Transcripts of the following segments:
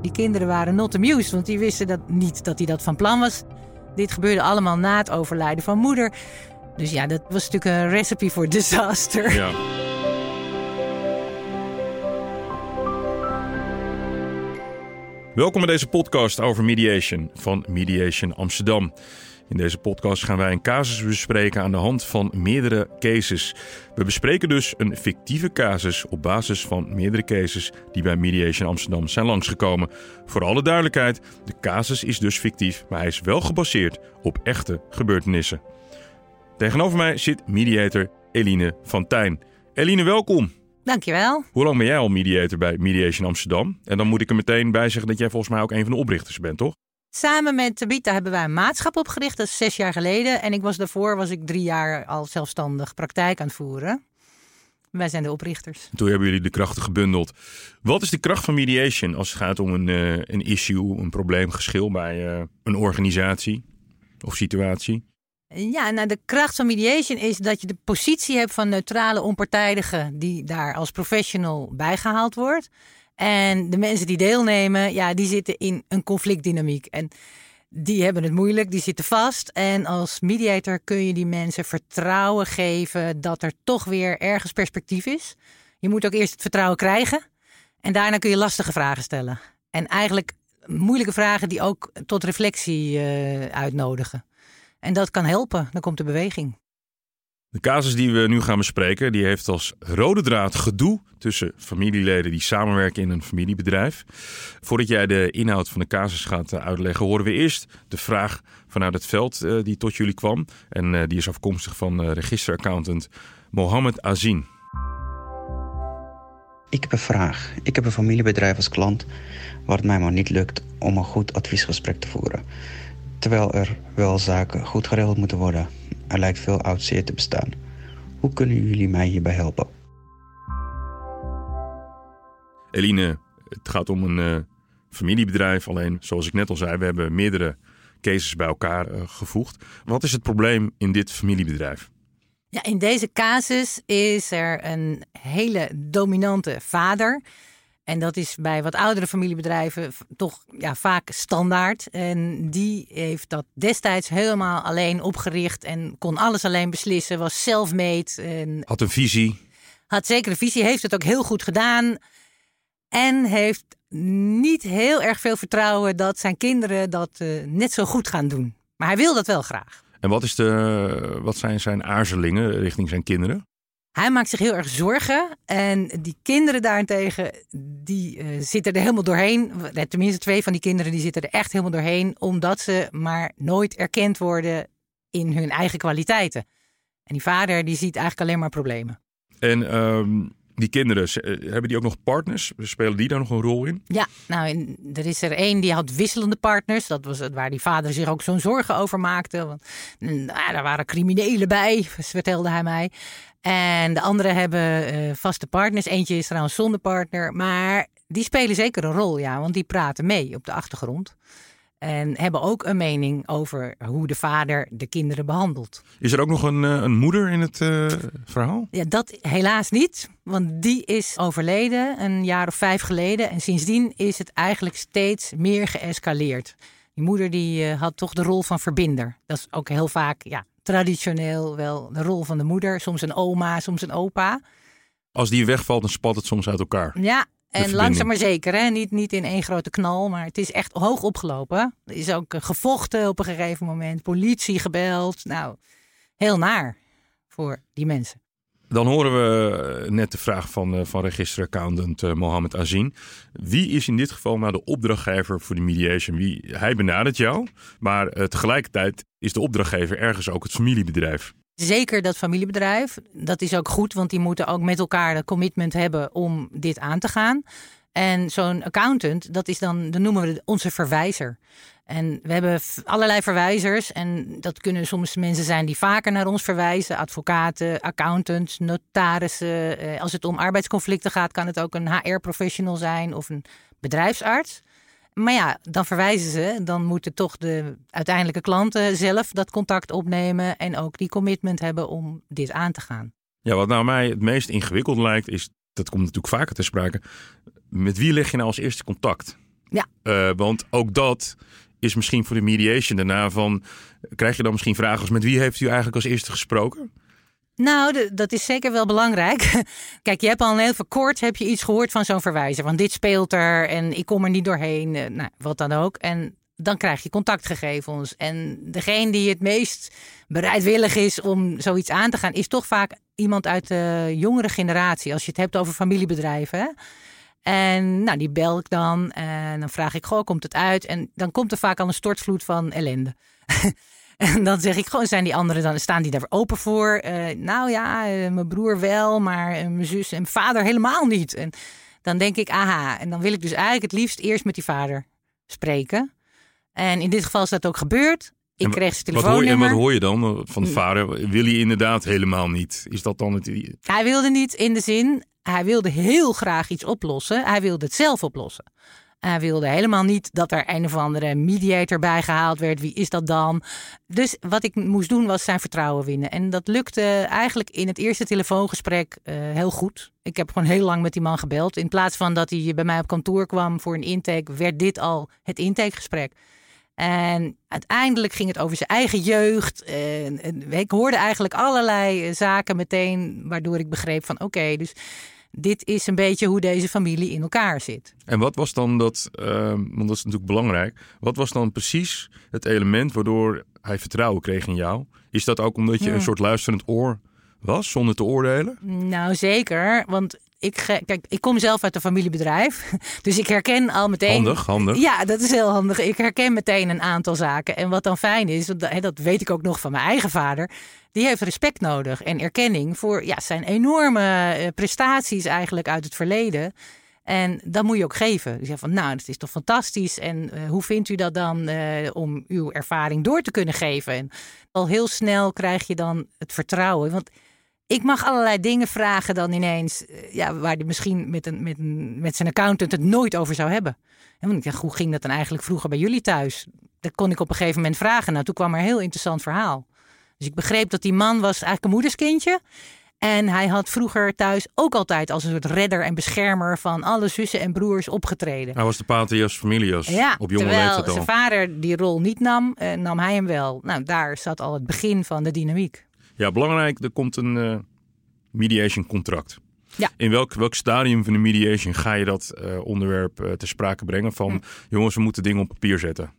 Die kinderen waren not amused, want die wisten dat niet dat hij dat van plan was. Dit gebeurde allemaal na het overlijden van moeder. Dus ja, dat was natuurlijk een recipe voor disaster. Ja. Welkom bij deze podcast over mediation van Mediation Amsterdam. In deze podcast gaan wij een casus bespreken aan de hand van meerdere cases. We bespreken dus een fictieve casus op basis van meerdere cases die bij Mediation Amsterdam zijn langsgekomen. Voor alle duidelijkheid, de casus is dus fictief, maar hij is wel gebaseerd op echte gebeurtenissen. Tegenover mij zit mediator Eline van Tijn. Eline, welkom. Dankjewel. Hoe lang ben jij al mediator bij Mediation Amsterdam? En dan moet ik er meteen bij zeggen dat jij volgens mij ook een van de oprichters bent, toch? Samen met Tabita hebben wij een maatschap opgericht. Dat is zes jaar geleden. En ik was daarvoor was ik drie jaar al zelfstandig praktijk aan het voeren. Wij zijn de oprichters. Toen hebben jullie de krachten gebundeld. Wat is de kracht van mediation als het gaat om een, uh, een issue, een probleem, geschil bij uh, een organisatie of situatie? Ja, nou de kracht van mediation is dat je de positie hebt van neutrale onpartijdige die daar als professional bijgehaald wordt. En de mensen die deelnemen, ja, die zitten in een conflictdynamiek. En die hebben het moeilijk, die zitten vast. En als mediator kun je die mensen vertrouwen geven dat er toch weer ergens perspectief is. Je moet ook eerst het vertrouwen krijgen. En daarna kun je lastige vragen stellen. En eigenlijk moeilijke vragen die ook tot reflectie uh, uitnodigen. En dat kan helpen, dan komt de beweging. De casus die we nu gaan bespreken, die heeft als rode draad gedoe tussen familieleden die samenwerken in een familiebedrijf. Voordat jij de inhoud van de casus gaat eh, uitleggen, horen we eerst de vraag vanuit het veld uh, die tot jullie kwam. En uh, die is afkomstig van registeraccountant Mohammed Azin. Ik heb een vraag. Ik heb een familiebedrijf als klant waar het mij maar niet lukt om een goed adviesgesprek te voeren. Terwijl er wel zaken goed geregeld moeten worden. Er lijkt veel oud zeer te bestaan. Hoe kunnen jullie mij hierbij helpen? Eline, het gaat om een uh, familiebedrijf. Alleen, zoals ik net al zei, we hebben meerdere cases bij elkaar uh, gevoegd. Wat is het probleem in dit familiebedrijf? Ja, in deze casus is er een hele dominante vader. En dat is bij wat oudere familiebedrijven toch ja, vaak standaard. En die heeft dat destijds helemaal alleen opgericht en kon alles alleen beslissen, was self-made. En had een visie. Had zeker een visie, heeft het ook heel goed gedaan. En heeft niet heel erg veel vertrouwen dat zijn kinderen dat uh, net zo goed gaan doen. Maar hij wil dat wel graag. En wat, is de, wat zijn zijn aarzelingen richting zijn kinderen? Hij maakt zich heel erg zorgen. En die kinderen daarentegen, die uh, zitten er helemaal doorheen. Tenminste, twee van die kinderen die zitten er echt helemaal doorheen. Omdat ze maar nooit erkend worden in hun eigen kwaliteiten. En die vader die ziet eigenlijk alleen maar problemen. En um, die kinderen, hebben die ook nog partners? Spelen die daar nog een rol in? Ja, nou, er is er één die had wisselende partners. Dat was het waar die vader zich ook zo'n zorgen over maakte. Want nou, daar waren criminelen bij, vertelde hij mij. En de anderen hebben uh, vaste partners. Eentje is trouwens zonder partner. Maar die spelen zeker een rol, ja. Want die praten mee op de achtergrond. En hebben ook een mening over hoe de vader de kinderen behandelt. Is er ook nog een, een moeder in het uh, verhaal? Ja, dat helaas niet. Want die is overleden een jaar of vijf geleden. En sindsdien is het eigenlijk steeds meer geëscaleerd. Die moeder die, uh, had toch de rol van verbinder. Dat is ook heel vaak ja, traditioneel wel de rol van de moeder. Soms een oma, soms een opa. Als die wegvalt, dan spat het soms uit elkaar. Ja, en langzaam maar zeker, hè? Niet, niet in één grote knal, maar het is echt hoog opgelopen. Er is ook gevochten op een gegeven moment, politie gebeld. Nou, heel naar voor die mensen. Dan horen we net de vraag van, van registeraccountant Mohammed Azin. Wie is in dit geval nou de opdrachtgever voor de mediation? Wie, hij benadert jou, maar tegelijkertijd is de opdrachtgever ergens ook het familiebedrijf. Zeker dat familiebedrijf. Dat is ook goed, want die moeten ook met elkaar de commitment hebben om dit aan te gaan. En zo'n accountant, dat is dan, dan noemen we onze verwijzer. En we hebben allerlei verwijzers. En dat kunnen soms mensen zijn die vaker naar ons verwijzen. Advocaten, accountants, notarissen. Eh, als het om arbeidsconflicten gaat, kan het ook een HR-professional zijn of een bedrijfsarts. Maar ja, dan verwijzen ze. Dan moeten toch de uiteindelijke klanten zelf dat contact opnemen. En ook die commitment hebben om dit aan te gaan. Ja, wat nou mij het meest ingewikkeld lijkt, is dat komt natuurlijk vaker ter sprake. Met wie leg je nou als eerste contact? Ja. Eh, want ook dat is misschien voor de mediation daarna van... krijg je dan misschien vragen als met wie heeft u eigenlijk als eerste gesproken? Nou, dat is zeker wel belangrijk. Kijk, je hebt al een heel kort heb je iets gehoord van zo'n verwijzer. Want dit speelt er en ik kom er niet doorheen. eh, Nou, wat dan ook. En dan krijg je contactgegevens. En degene die het meest bereidwillig is om zoiets aan te gaan, is toch vaak iemand uit de jongere generatie. Als je het hebt over familiebedrijven. En nou, die bel ik dan en dan vraag ik, goh, komt het uit? En dan komt er vaak al een stortvloed van ellende. En dan zeg ik gewoon, zijn die anderen dan, staan die daar open voor? Eh, nou ja, eh, mijn broer wel, maar eh, mijn zus en mijn vader helemaal niet. En dan denk ik, aha. En dan wil ik dus eigenlijk het liefst eerst met die vader spreken. En in dit geval is dat ook gebeurd. Ik En kreeg zijn Wat hoor, en telefoonnummer. wat hoor je dan van de vader? Wil hij inderdaad helemaal niet? Is dat dan het... Hij wilde niet in de zin, hij wilde heel graag iets oplossen. Hij wilde het zelf oplossen. Hij wilde helemaal niet dat er een of andere mediator bij gehaald werd. Wie is dat dan? Dus wat ik moest doen was zijn vertrouwen winnen. En dat lukte eigenlijk in het eerste telefoongesprek eh, heel goed. Ik heb gewoon heel lang met die man gebeld. In plaats van dat hij bij mij op kantoor kwam voor een intake, werd dit al het intakegesprek. En uiteindelijk ging het over zijn eigen jeugd. En, en ik hoorde eigenlijk allerlei eh, zaken meteen, waardoor ik begreep van oké, dus dit is een beetje hoe deze familie in elkaar zit. En wat was dan dat, ehm, want dat is natuurlijk belangrijk, wat was dan precies het element waardoor hij vertrouwen kreeg in jou? Is dat ook omdat je Ja. een soort luisterend oor was, zonder te oordelen? Nou zeker, want ik, kijk, ik kom zelf uit een familiebedrijf, dus ik herken al meteen. Handig, handig. Ja, dat is heel handig. Ik herken meteen een aantal zaken. En wat dan fijn is, dat, weet ik ook nog van mijn eigen vader. Die heeft respect nodig en erkenning voor ja, zijn enorme eh, prestaties eigenlijk uit het verleden. En dat moet je ook geven. Dus ja, van, nou, dat is toch fantastisch. En eh, hoe vindt u dat dan eh, om uw ervaring door te kunnen geven? En al heel snel krijg je dan het vertrouwen. Want ik mag allerlei dingen vragen dan ineens, eh, ja, waar hij misschien met, een, met, een, met zijn accountant het nooit over zou hebben. En want ik dacht, hoe ging dat dan eigenlijk vroeger bij jullie thuis? Dat kon ik op een gegeven moment vragen. Nou, toen kwam er een heel interessant verhaal. Dus ik begreep dat die man was eigenlijk een moederskindje. En hij had vroeger thuis ook altijd als een soort redder en beschermer van alle zussen en broers opgetreden. Hij was de patrias familias Ja, op jonge terwijl leeftijd al. zijn vader die rol niet nam, eh, nam hij hem wel. Nou, daar zat al het begin van de dynamiek. Ja, belangrijk, er komt een eh, mediation contract. Ja. In welk, welk stadium van de mediation ga je dat eh, onderwerp eh, ter sprake brengen van... Hm. jongens, we moeten dingen op papier zetten.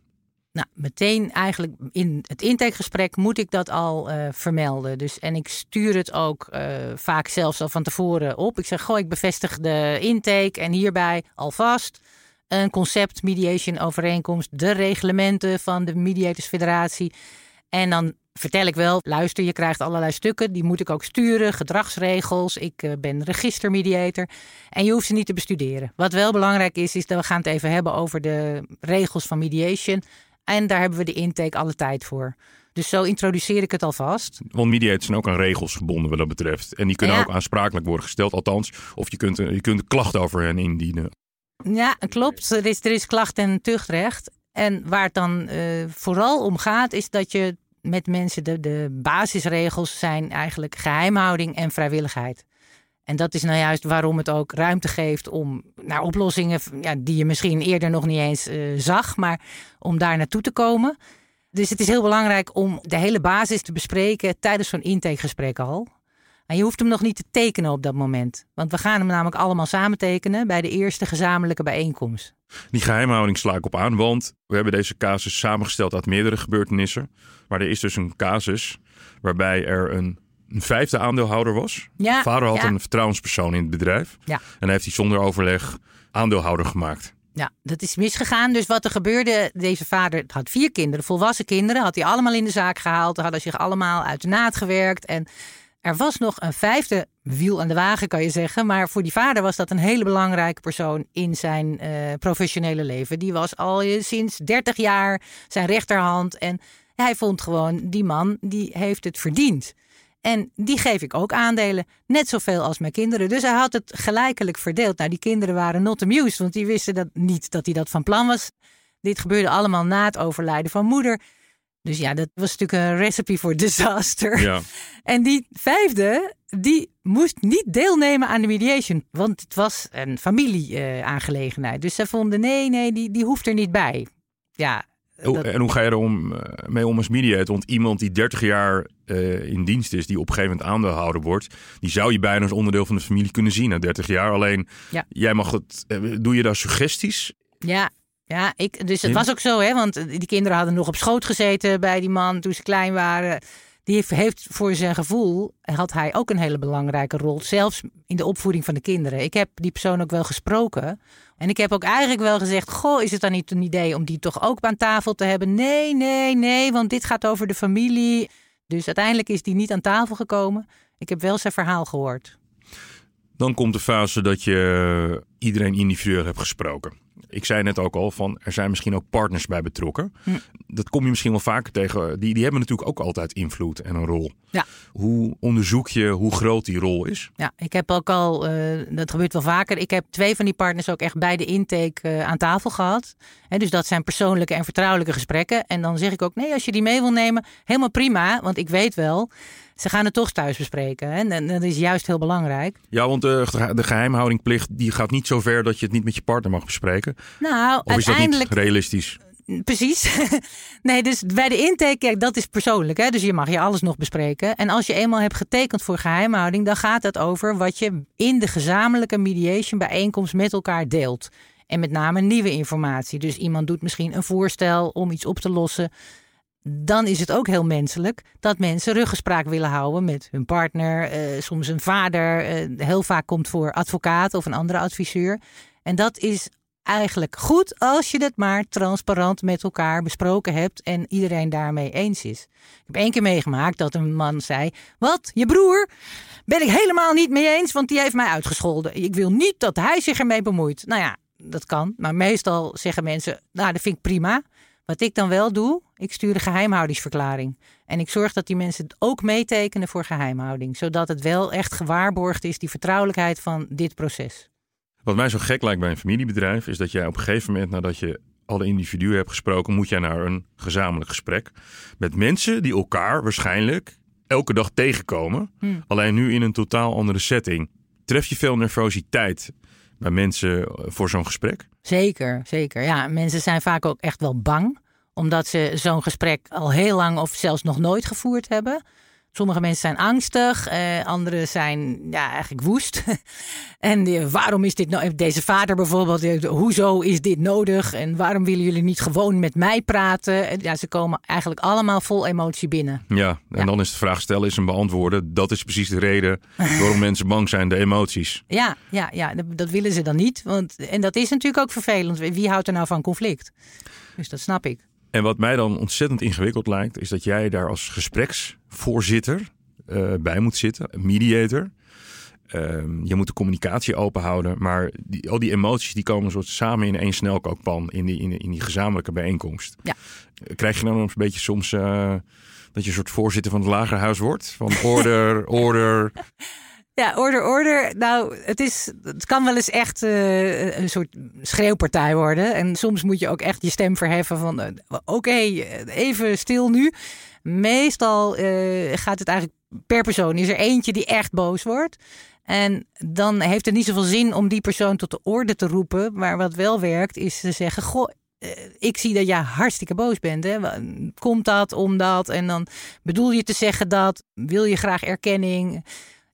Nou, meteen eigenlijk in het intakegesprek moet ik dat al vermelden. Dus, en ik stuur het ook vaak zelfs al van tevoren op. Ik zeg, goh, ik bevestig de intake en hierbij alvast een concept mediation overeenkomst, de reglementen van de Mediators Federatie. En dan vertel ik wel, luister, je krijgt allerlei stukken, die moet ik ook sturen, gedragsregels. Ik eh, ben registermediator en je hoeft ze niet te bestuderen. Wat wel belangrijk is, is dat we gaan het even hebben over de regels van mediation. En daar hebben we de intake alle tijd voor. Dus zo introduceer ik het alvast. Want mediators zijn ook aan regels gebonden wat dat betreft. En die kunnen Ja. ook aansprakelijk worden gesteld. Althans, of je kunt, je kunt een klacht over hen indienen. Ja, klopt. Er is, er is klacht en tuchtrecht. En waar het dan eh, vooral om gaat, is dat je met mensen de, de basisregels zijn eigenlijk geheimhouding en vrijwilligheid. En dat is nou juist waarom het ook ruimte geeft om naar oplossingen ja, die je misschien eerder nog niet eens eh, zag, maar om daar naartoe te komen. Dus het is heel belangrijk om de hele basis te bespreken tijdens zo'n intakegesprek al. En je hoeft hem nog niet te tekenen op dat moment. Want we gaan hem namelijk allemaal samen tekenen bij de eerste gezamenlijke bijeenkomst. Die geheimhouding sla ik op aan, want we hebben deze casus samengesteld uit meerdere gebeurtenissen. Maar er is dus een casus waarbij er een, een vijfde aandeelhouder was. Ja, Vader had ja. een vertrouwenspersoon in het bedrijf. Ja. En hij heeft hij zonder overleg aandeelhouder gemaakt. Ja, dat is misgegaan. Dus wat er gebeurde, deze vader had vier kinderen, volwassen kinderen, had hij allemaal in de zaak gehaald. Hadden zich allemaal uit de naad gewerkt. En er was nog een vijfde wiel aan de wagen, kan je zeggen. Maar voor die vader was dat een hele belangrijke persoon in zijn eh, professionele leven. Die was al eh, sinds 30 jaar zijn rechterhand. En hij vond gewoon, die man, die heeft het verdiend. En die geef ik ook aandelen, net zoveel als mijn kinderen. Dus hij had het gelijkelijk verdeeld. Nou, die kinderen waren not amused, want die wisten dat niet dat hij dat van plan was. Dit gebeurde allemaal na het overlijden van moeder. Dus ja, dat was natuurlijk een recipe voor disaster. Ja. En die vijfde, die moest niet deelnemen aan de mediation, want het was een familieaangelegenheid. dus ze vonden, nee, nee, die, die hoeft er niet bij. Ja. Dat- En hoe ga je er om, eh, mee om als mediator? Want iemand die 30 jaar eh, in dienst is, die op een gegeven moment aandeelhouder wordt, die zou je bijna als onderdeel van de familie kunnen zien na 30 jaar. Alleen, Ja. jij mag het, eh, doe je daar suggesties? Ja, ja ik, dus het was ook zo, hè, want die kinderen hadden nog op schoot gezeten bij die man toen ze klein waren. Die heeft, heeft voor zijn gevoel, had hij ook een hele belangrijke rol, zelfs in de opvoeding van de kinderen. Ik heb die persoon ook wel gesproken. En ik heb ook eigenlijk wel gezegd, goh, is het dan niet een idee om die toch ook aan tafel te hebben? Nee, nee, nee, want dit gaat over de familie. Dus uiteindelijk is die niet aan tafel gekomen. Ik heb wel zijn verhaal gehoord. Dan komt de fase dat je iedereen individueel hebt gesproken. Ik zei net ook al van, er zijn misschien ook partners bij betrokken. Hm. Dat kom je misschien wel vaker tegen. Die, die hebben natuurlijk ook altijd invloed en een rol. Ja. Hoe onderzoek je hoe groot die rol is? Ja, ik heb ook al, eh, dat gebeurt wel vaker. Ik heb twee van die partners ook echt bij de intake eh, aan tafel gehad. Hè, dus dat zijn persoonlijke en vertrouwelijke gesprekken. En dan zeg ik ook, nee, als je die mee wil nemen, helemaal prima. Want ik weet wel, ze gaan het toch thuis bespreken. Hè? En, en dat is juist heel belangrijk. Ja, want de, de geheimhoudingplicht die gaat niet zo ver dat je het niet met je partner mag bespreken. Nou, Of is dat uiteindelijk... niet realistisch? Precies. nee, dus bij de intake, kijk, dat is persoonlijk. Hè? Dus je mag je alles nog bespreken. En als je eenmaal hebt getekend voor geheimhouding, dan gaat het over wat je in de gezamenlijke mediation bijeenkomst met elkaar deelt. En met name nieuwe informatie. Dus iemand doet misschien een voorstel om iets op te lossen. Dan is het ook heel menselijk dat mensen ruggespraak willen houden met hun partner, eh, soms een vader. eh, heel vaak komt voor advocaat of een andere adviseur. En dat is eigenlijk goed als je het maar transparant met elkaar besproken hebt en iedereen daarmee eens is. Ik heb één keer meegemaakt dat een man zei: Wat, je broer? Ben ik helemaal niet mee eens, want die heeft mij uitgescholden. Ik wil niet dat hij zich ermee bemoeit. Nou ja, dat kan. Maar meestal zeggen mensen: Nou, dat vind ik prima. Wat ik dan wel doe, ik stuur een geheimhoudingsverklaring. En ik zorg dat die mensen het ook meetekenen voor geheimhouding. Zodat het wel echt gewaarborgd is, die vertrouwelijkheid van dit proces. Wat mij zo gek lijkt bij een familiebedrijf is dat jij op een gegeven moment, nadat je alle individuen hebt gesproken, moet jij naar een gezamenlijk gesprek met mensen die elkaar waarschijnlijk elke dag tegenkomen. Hmm. Alleen nu in een totaal andere setting. Tref je veel nervositeit bij mensen voor zo'n gesprek? Zeker, zeker. Ja, mensen zijn vaak ook echt wel bang, omdat ze zo'n gesprek al heel lang of zelfs nog nooit gevoerd hebben. Sommige mensen zijn angstig, eh, anderen zijn ja, eigenlijk woest. en die, waarom is dit nou? Deze vader bijvoorbeeld, die, hoezo is dit nodig? En waarom willen jullie niet gewoon met mij praten? En Ja, ze komen eigenlijk allemaal vol emotie binnen. Ja, en Ja. dan is de vraag stellen, is hem beantwoorden. Dat is precies de reden waarom mensen bang zijn, de emoties. Ja, ja, ja dat, dat willen ze dan niet. Want, en dat is natuurlijk ook vervelend. Wie houdt er nou van conflict? Dus dat snap ik. En wat mij dan ontzettend ingewikkeld lijkt, is dat jij daar als gespreksvoorzitter eh, bij moet zitten, mediator. Ehm, je moet de communicatie open houden, maar die, al die emoties die komen soort samen in één snelkookpan in die, in, in die gezamenlijke bijeenkomst. Ja. Krijg je dan een beetje soms eh, dat je een soort voorzitter van het lagerhuis wordt? Van order, order. Ja, order, order. Nou, het, is, het kan wel eens echt eh, een soort schreeuwpartij worden. En soms moet je ook echt je stem verheffen van... eh, oké, eh, even stil nu. Meestal gaat het eigenlijk per persoon. Is er eentje die echt boos wordt. En dan heeft het niet zoveel zin om die persoon tot de orde te roepen. Maar wat wel werkt, is te zeggen... Goh, ik zie dat jij hartstikke boos bent. Hè? Komt dat, omdat? En dan bedoel je te zeggen dat? Wil je graag erkenning?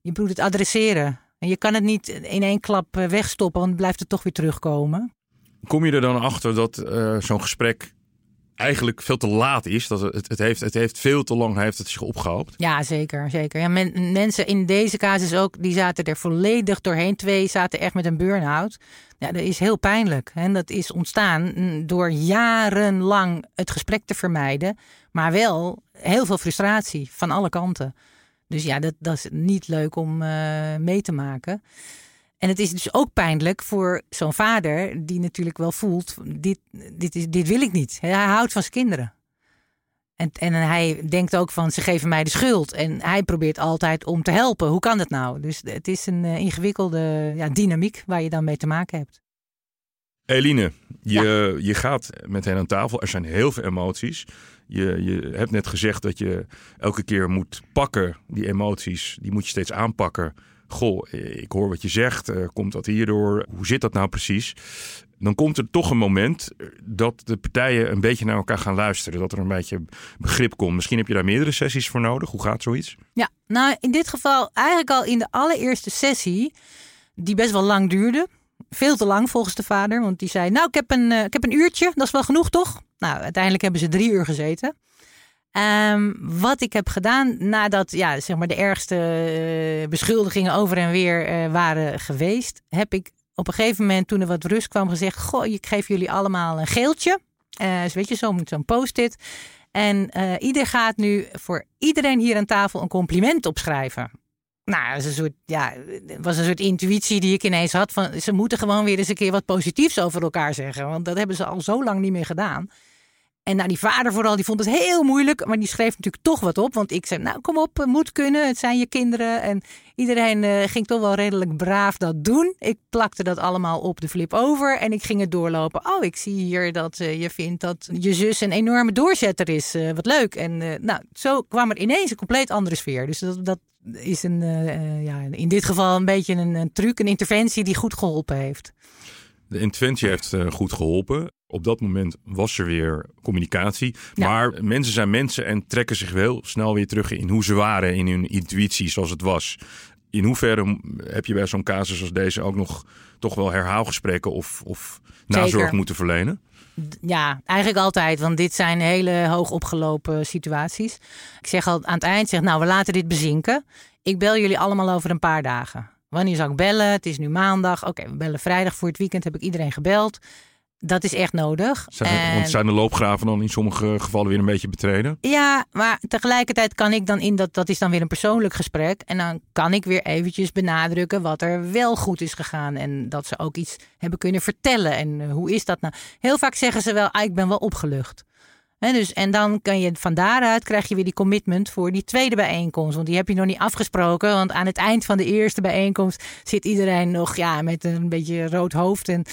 Je moet het adresseren. En je kan het niet in één klap eh, wegstoppen, want dan blijft het toch weer terugkomen. Kom je er dan achter dat eh, zo'n gesprek eigenlijk veel te laat is? Dat het, het, heeft, het heeft veel te lang heeft het zich opgehoopt. Ja, zeker. zeker. Ja, men- mensen in deze casus ook, die zaten er volledig doorheen. Twee zaten echt met een burn-out. Ja, dat is heel pijnlijk. En dat is ontstaan mm, door jarenlang het gesprek te vermijden. Maar wel heel veel frustratie van alle kanten. Dus ja, dat, dat is niet leuk om eh, mee te maken. En het is dus ook pijnlijk voor zo'n vader die natuurlijk wel voelt, dit, dit, is, dit wil ik niet. Hij houdt van zijn kinderen. En, en hij denkt ook van, ze geven mij de schuld. En hij probeert altijd om te helpen. Hoe kan dat nou? Dus het is een eh, ingewikkelde ja, dynamiek waar je dan mee te maken hebt. Eline, je, je gaat met hen aan tafel. Er zijn heel veel emoties. Je, je hebt net gezegd dat je elke keer moet pakken, die emoties. Die moet je steeds aanpakken. Goh, ik hoor wat je zegt. Uh, komt dat hierdoor? Hoe zit dat nou precies? Dan komt er toch een moment dat de partijen een beetje naar elkaar gaan luisteren. Dat er een beetje begrip komt. Misschien heb je daar meerdere sessies voor nodig. Hoe gaat zoiets? Ja, nou in dit geval eigenlijk al in de allereerste sessie, die best wel lang duurde. Veel te lang volgens de vader, want die zei: Nou, ik heb een, uh, ik heb een uurtje, dat is wel genoeg toch? Nou, uiteindelijk hebben ze drie uur gezeten. Um, wat ik heb gedaan nadat ja, zeg maar de ergste uh, beschuldigingen over en weer uh, waren geweest, heb ik op een gegeven moment, toen er wat rust kwam, gezegd: Goh, ik geef jullie allemaal een geeltje. Uh, dus weet je, zo'n zo post-it. En ieder gaat nu voor iedereen hier aan tafel een compliment opschrijven. Nou, dat is een soort, ja, was een soort intuïtie die ik ineens had. Van, ze moeten gewoon weer eens een keer wat positiefs over elkaar zeggen. Want dat hebben ze al zo lang niet meer gedaan. En nou, die vader vooral, die vond het heel moeilijk. Maar die schreef natuurlijk toch wat op. Want ik zei, nou kom op, moet kunnen. Het zijn je kinderen. En iedereen uh, ging toch wel redelijk braaf dat doen. Ik plakte dat allemaal op de flip over. En ik ging het doorlopen. Oh, ik zie hier dat uh, je vindt dat je zus een enorme doorzetter is. Uh, wat leuk. En nou, zo kwam er ineens een compleet andere sfeer. Dus dat, dat is een, ja, in dit geval een beetje een, een truc, een interventie die goed geholpen heeft. De interventie heeft goed geholpen. Op dat moment was er weer communicatie. Maar mensen zijn mensen en trekken zich wel snel weer terug in hoe ze waren, in hun intuïtie zoals het was. In hoeverre heb je bij zo'n casus als deze ook nog toch wel herhaalgesprekken of, of nazorg moeten verlenen? Ja, eigenlijk altijd, want dit zijn hele hoog opgelopen situaties. Ik zeg al aan het eind, zeg, nou, we laten dit bezinken. Ik bel jullie allemaal over een paar dagen. Wanneer zou ik bellen? Het is nu maandag. Oké, we bellen vrijdag voor het weekend. Heb ik iedereen gebeld. Dat is echt nodig. Zijn, en... Want zijn de loopgraven dan in sommige gevallen weer een beetje betreden? Ja, maar tegelijkertijd kan ik dan in dat, dat is dan weer een persoonlijk gesprek. En dan kan ik weer eventjes benadrukken wat er wel goed is gegaan. En dat ze ook iets hebben kunnen vertellen. En uh, hoe is dat nou? Heel vaak zeggen ze wel, ah, ik ben wel opgelucht. En, dus, en dan kan je van daaruit krijg je weer die commitment voor die tweede bijeenkomst. Want die heb je nog niet afgesproken. Want aan het eind van de eerste bijeenkomst zit iedereen nog ja, met een beetje rood hoofd. En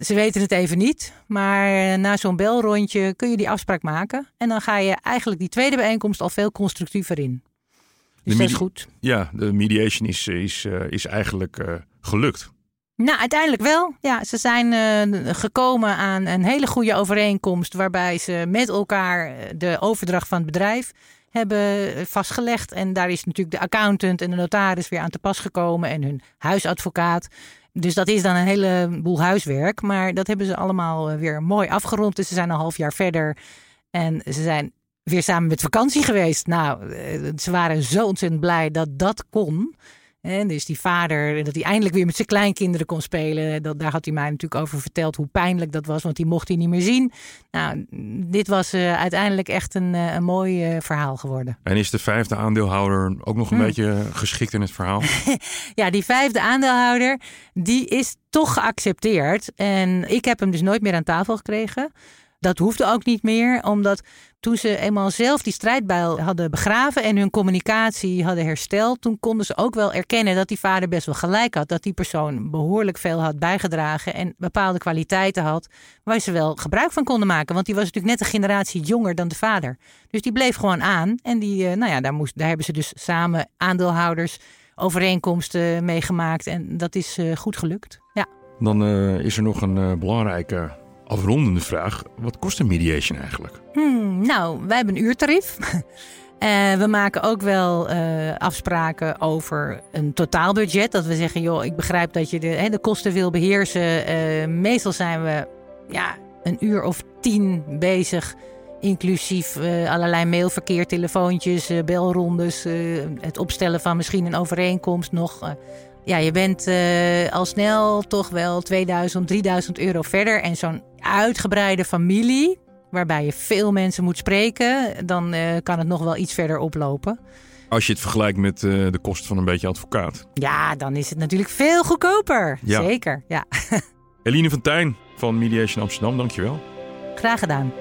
ze weten het even niet, maar eh, na zo'n belrondje kun je die afspraak maken. En dan ga je eigenlijk die tweede bijeenkomst al veel constructiever in. Dus dat is goed. Ja, de mediation is, is, uh, is eigenlijk uh, gelukt. Nou, uiteindelijk wel. Ja, ze zijn uh, gekomen aan een hele goede overeenkomst. Waarbij ze met elkaar de overdracht van het bedrijf hebben vastgelegd. En daar is natuurlijk de accountant en de notaris weer aan te pas gekomen. En hun huisadvocaat. Dus dat is dan een heleboel huiswerk. Maar dat hebben ze allemaal eh, weer mooi afgerond. Dus ze zijn een half jaar verder. En ze zijn weer samen met vakantie geweest. Nou, eh, ze waren zo ontzettend blij dat dat kon. En dus die vader, dat hij eindelijk weer met zijn kleinkinderen kon spelen. Dat, daar had hij mij natuurlijk over verteld hoe pijnlijk dat was, want die mocht hij niet meer zien. Nou, dit was uh, uiteindelijk echt een, uh, een mooi uh, verhaal geworden. En is de vijfde aandeelhouder ook nog een hmm. beetje geschikt in het verhaal? ja, die vijfde aandeelhouder, die is toch geaccepteerd. En ik heb hem dus nooit meer aan tafel gekregen. Dat hoefde ook niet meer, omdat toen ze eenmaal zelf die strijdbijl hadden begraven en hun communicatie hadden hersteld, toen konden ze ook wel erkennen dat die vader best wel gelijk had. Dat die persoon behoorlijk veel had bijgedragen en bepaalde kwaliteiten had waar ze wel gebruik van konden maken. Want die was natuurlijk net een generatie jonger dan de vader. Dus die bleef gewoon aan. En die, eh, nou ja, daar, moest, daar hebben ze dus samen aandeelhouders overeenkomsten meegemaakt. En dat is uh, goed gelukt. Ja. Dan uh, is er nog een belangrijke afrondende vraag. Wat kost een mediation eigenlijk? Hmm, nou, wij hebben een uurtarief. Uh, we maken ook wel uh, afspraken over een totaalbudget. Dat we zeggen, joh, ik begrijp dat je de, hè, de kosten wil beheersen. Uh, meestal zijn we ja, een uur of tien bezig. Inclusief allerlei mailverkeer, telefoontjes, belrondes. het opstellen van misschien een overeenkomst nog ja, je bent uh, al snel toch wel 2000, 3000 euro verder. En zo'n uitgebreide familie, waarbij je veel mensen moet spreken, dan uh, kan het nog wel iets verder oplopen. Als je het vergelijkt met uh, de kosten van een beetje advocaat. Ja, dan is het natuurlijk veel goedkoper. Ja. Zeker, ja. Eline van Tijn van Mediation Amsterdam, dankjewel. Graag gedaan.